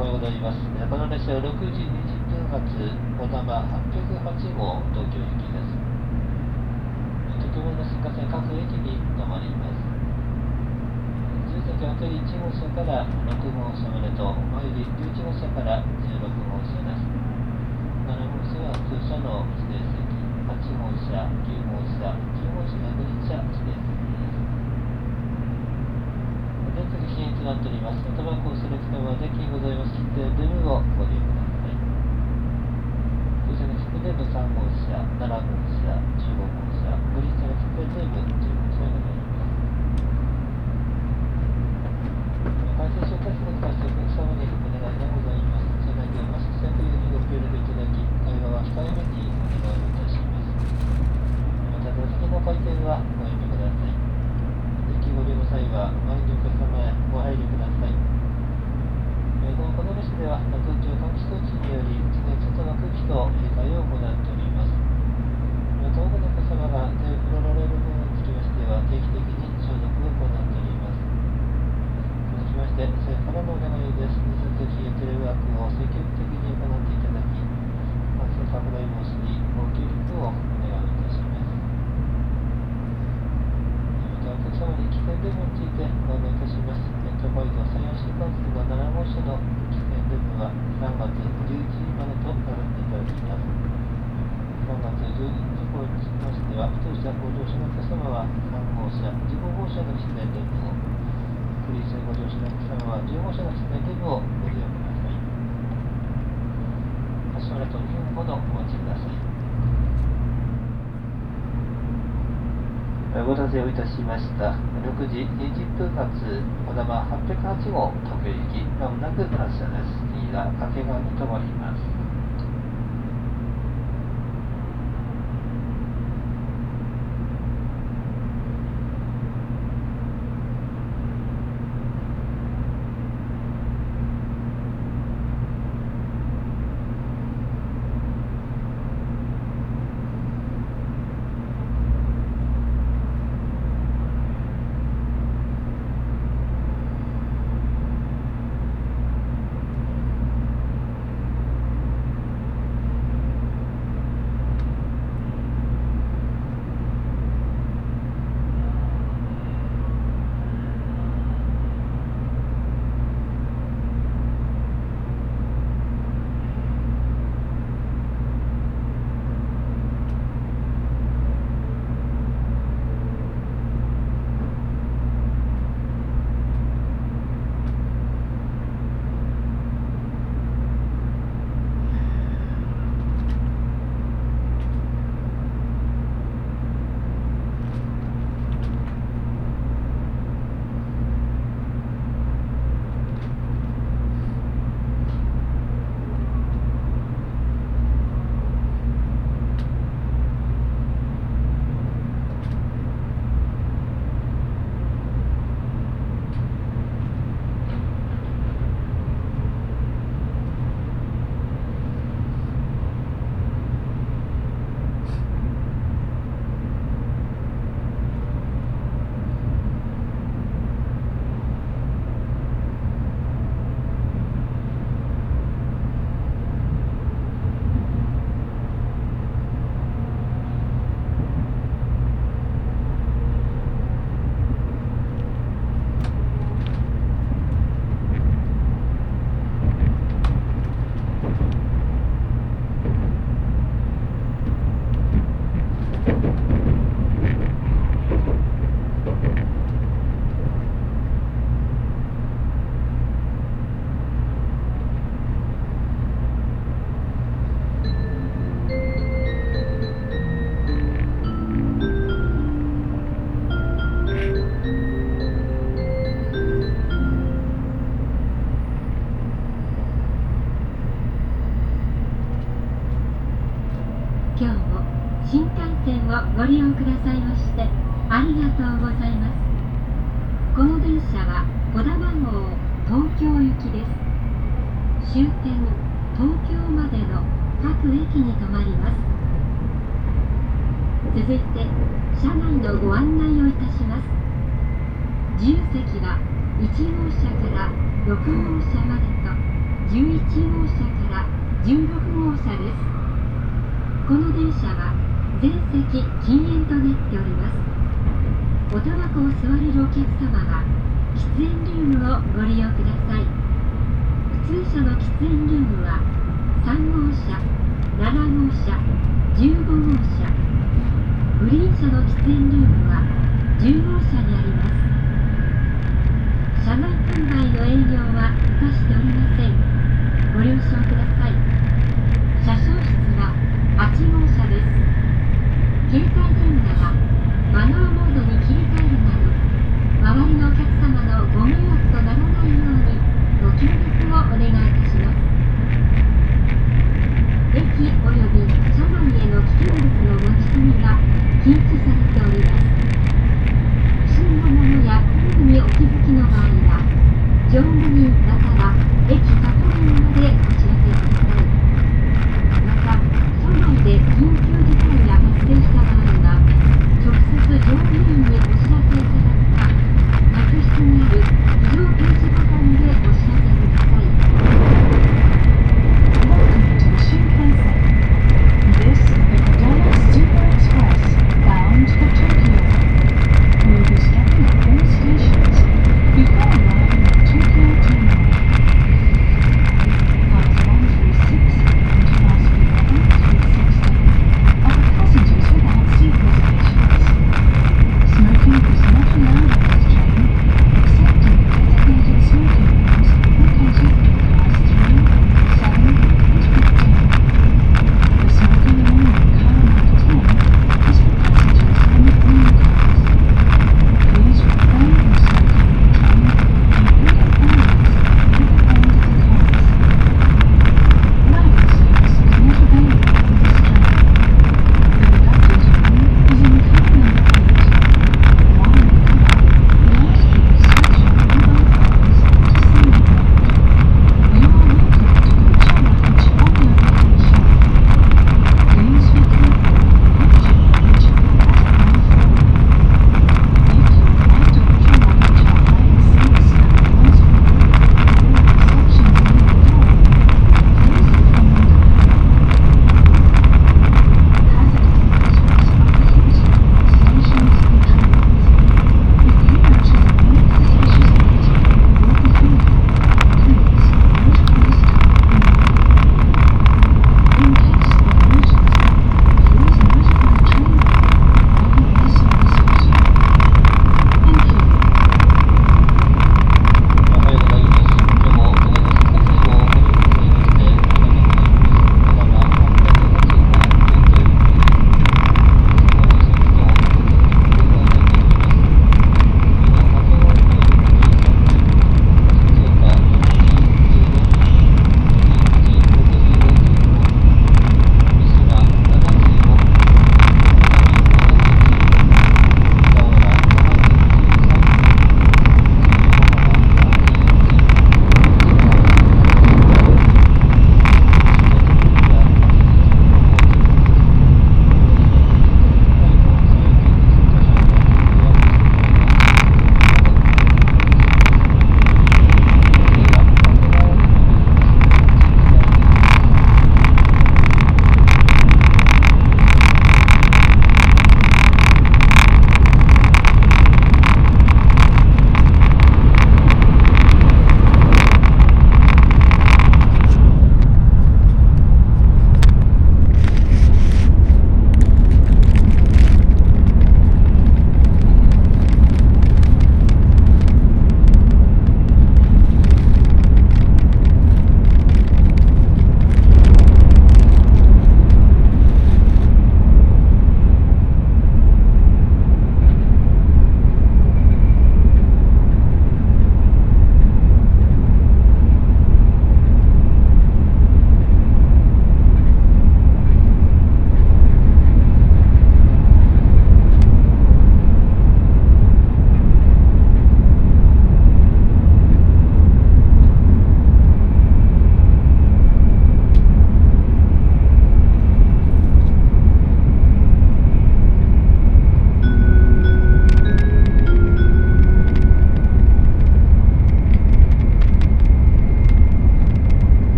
おはようございます。この列車は6時20分発、小玉808号東京行きです。とてもの新幹線各駅に止まります。10席は1号車から6号車までと、前より11号車から16号車です。7号車は通車の指定席、8号車、9号車、10号車がグリーン車指定席。禁止となっております。タバコをする機能はデッキにございます。切手ルームをご利用ください。そして切手ルーム3号車、7号車、15号車、グリーン車の切手ルーム15車ございます。感染症対策に関してお客様にお願いがございます。車内でマスク着用にご協力いただき、会話は控えめにお願いいたします。また、座席の回転は。前にお客様へご配慮ください。えこのこの列では、空調換気装置により、常に外の空気と入れ替えを行っております。また、多くのお客様が手を振られる分につきましては、定期的に消毒を行っております。続きまして、政府からのお願いです。引き続きテレワークを積極的に行っていただき、感染拡大防止にご協力をお願いいたします。様に危険レベルについてご案内いたします。ネットバイド山陽新幹線の7号車の危険レベルは3月11日までとならせていただきます。3月12日以降につきましては、当社ご乗車のお客様は3号車、15号車の危険レベルを、フリー線ご乗車のお客様は10号車の危険レベルをご利用ください。発車までと2分ほどお待ちください。お待たせをいたしました。6時20分発、小玉808号東京行き、まもなく発車です。次は掛川に停まります。ご利用くださいましてありがとうございます。この電車は小田番号東京行きです。終点東京までの各駅に停まります。続いて車内のご案内をいたします。自由席は1号車から6号車までと11号車から16号車です。この電車は全席禁煙となっております。おタバコを吸われるお客様は喫煙ルームをご利用ください。普通車の喫煙ルームは3号車7号車15号車。グリーン車の喫煙ルームは10号車にあります。車内販売の営業はいたしておりません。ご了承ください。車掌室は8号車です。携帯電話はマナーモードに切り替えるなど周りのお客様のご迷惑とならないようにご協力をお願いいたします駅及び車内への危険物の持ち込みが禁止されております不審なものや工具にお気づきの場合は乗務員または駅係員までお知らせくださいまた車内で緊急事態が発生した就是自由。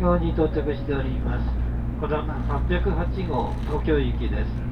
号に到着しております。この308号東京行きです。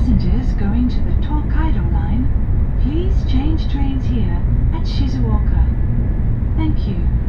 passengers going to the Tokaido line, please change trains here at Shizuoka. Thank you.